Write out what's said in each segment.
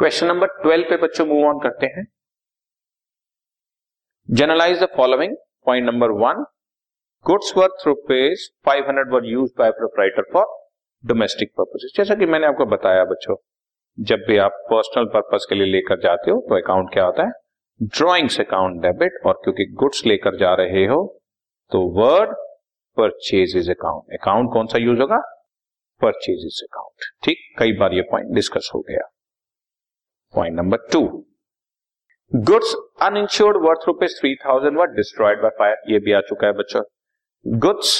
Question number twelve पे बच्चों move on करते हैं. Journalise the following point number one goods worth rupees five hundred were used by proprietor for domestic purpose जैसा कि मैंने आपको बताया बच्चों, जब भी आप पर्सनल पर्पज के लिए लेकर जाते हो तो अकाउंट क्या होता है? ड्रॉइंग्स अकाउंट डेबिट और क्योंकि गुड्स लेकर जा रहे हो तो वर्ड परचेजेज अकाउंट अकाउंट कौन सा यूज़ होगा? परचेजेज अकाउंट ठीक, कई बार ये पॉइंट डिस्कस हो गया। Point number two goods uninsured worth rupees three thousand were destroyed by fire ये भी आ चुका है बच्चों। गुड्स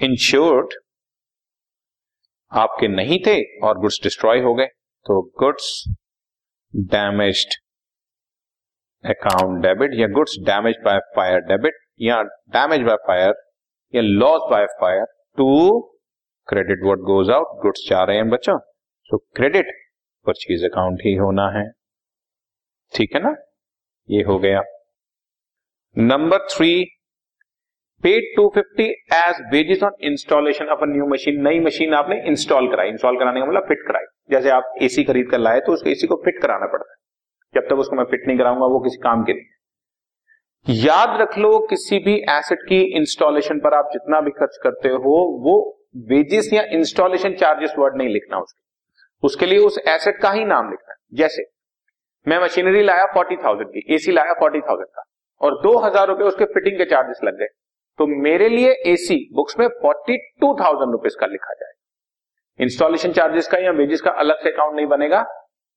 इंश्योर्ड आपके नहीं थे और गुड्स डिस्ट्रॉय हो गए। तो गुड्स डैमेज्ड अकाउंट डेबिट या goods damage by fire debit या डैमेज बाय फायर या loss by fire to credit word goes out goods जा रहे हैं बच्चों। सो क्रेडिट परचेज अकाउंट ही होना है। ठीक है ना? ये हो गया। Number three paid two fifty as wages on installation of new machine नई मशीन आपने इंस्टॉल कराई। इंस्टॉल कराने का मतलब फिट कराई। जैसे आप एसी खरीद कर लाए तो उसको एसी को फिट कराना पड़ता है। जब तक उसको मैं फिट नहीं कराऊँगा, वो किसी काम के नहीं याद रख लो, किसी भी एसेट की इंस्टॉलेशन पर आप जितना भी खर्च करते हो, वो वेजेस या इंस्टॉलेशन चार्जेस वर्ड नहीं लिखना उसके। उसके लिए उस एसेट का ही नाम लिखना है। जैसे, मैं मशीनरी लाया फोर्टी थाउज़ेंड की एसी लाया फोर्टी थाउज़ेंड का, और दो हज़ार रुपए उसके फिटिंग के चार्जेस लग गए। तो मेरे लिए एसी बुक्स में फोर्टी टू थाउज़ेंड रुपीज़ का लिखा जाए। इंस्टॉलेशन चार्जेस का या वेजेस का अलग से अकाउंट नहीं बनेगा,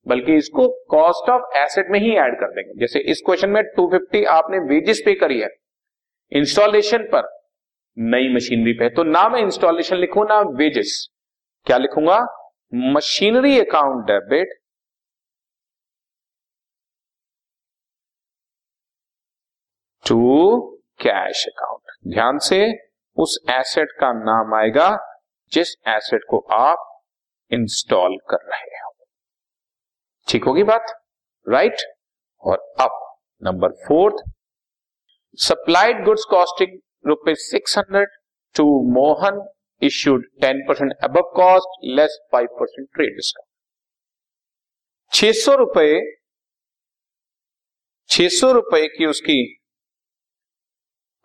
बल्कि इसको कॉस्ट ऑफ़ एसेट में ही ऐड कर देंगे। जैसे इस क्वेश्चन में 250 आपने वेजेस पे करी है। इंस्टॉलेशन पर नई मशीनरी पे तो ना मैं इंस्टॉलेशन लिखू, ना वेजेस क्या लिखूँगा? Machinery account debit, to cash account. ध्यान से उस एसेट का नाम आएगा, जिस एसेट को आप इंस्टॉल कर रहे हो। ठीक होगी बात? राइट? और अब number fourth, supplied goods costing rupees six hundred to Mohan percent अब cost less five percent trade discount छह सौ रुपए, छह सौ रुपए की उसकी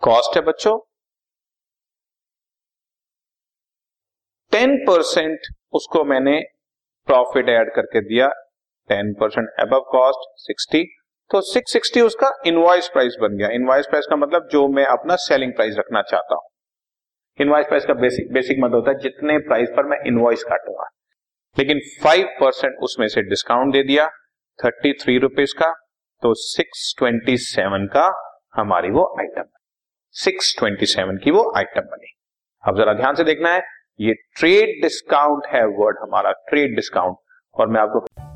कॉस्ट है बच्चों। टेन परसेंट उसको मैंने प्रॉफिट ऐड करके दिया टेन परसेंट अब कॉस्ट सिक्सटी तो सिक्स सिक्सटी उसका इनवॉइस प्राइस बन गया। इनवॉइस प्राइस का मतलब जो मैं अपना सेलिंग प्राइस रखना चाहता हूँ। इनवॉइस प्राइस का बेसिक बेसिक मतलब होता है, जितने प्राइस पर मैं इनवॉइस काटूँगा। लेकिन फाइव परसेंट उसमें से डिस्काउंट दे दिया थर्टी थ्री रुपीज़ का तो सिक्स ट्वेंटी सेवन का हमारी वो आइटम सिक्स ट्वेंटी सेवन की वो आइटम बनी। अब जरा ध्यान से देखना है, ये ट्रेड डिस्काउंट है वर्ड हमारा ट्रेड डिस्काउंट और मैं आपको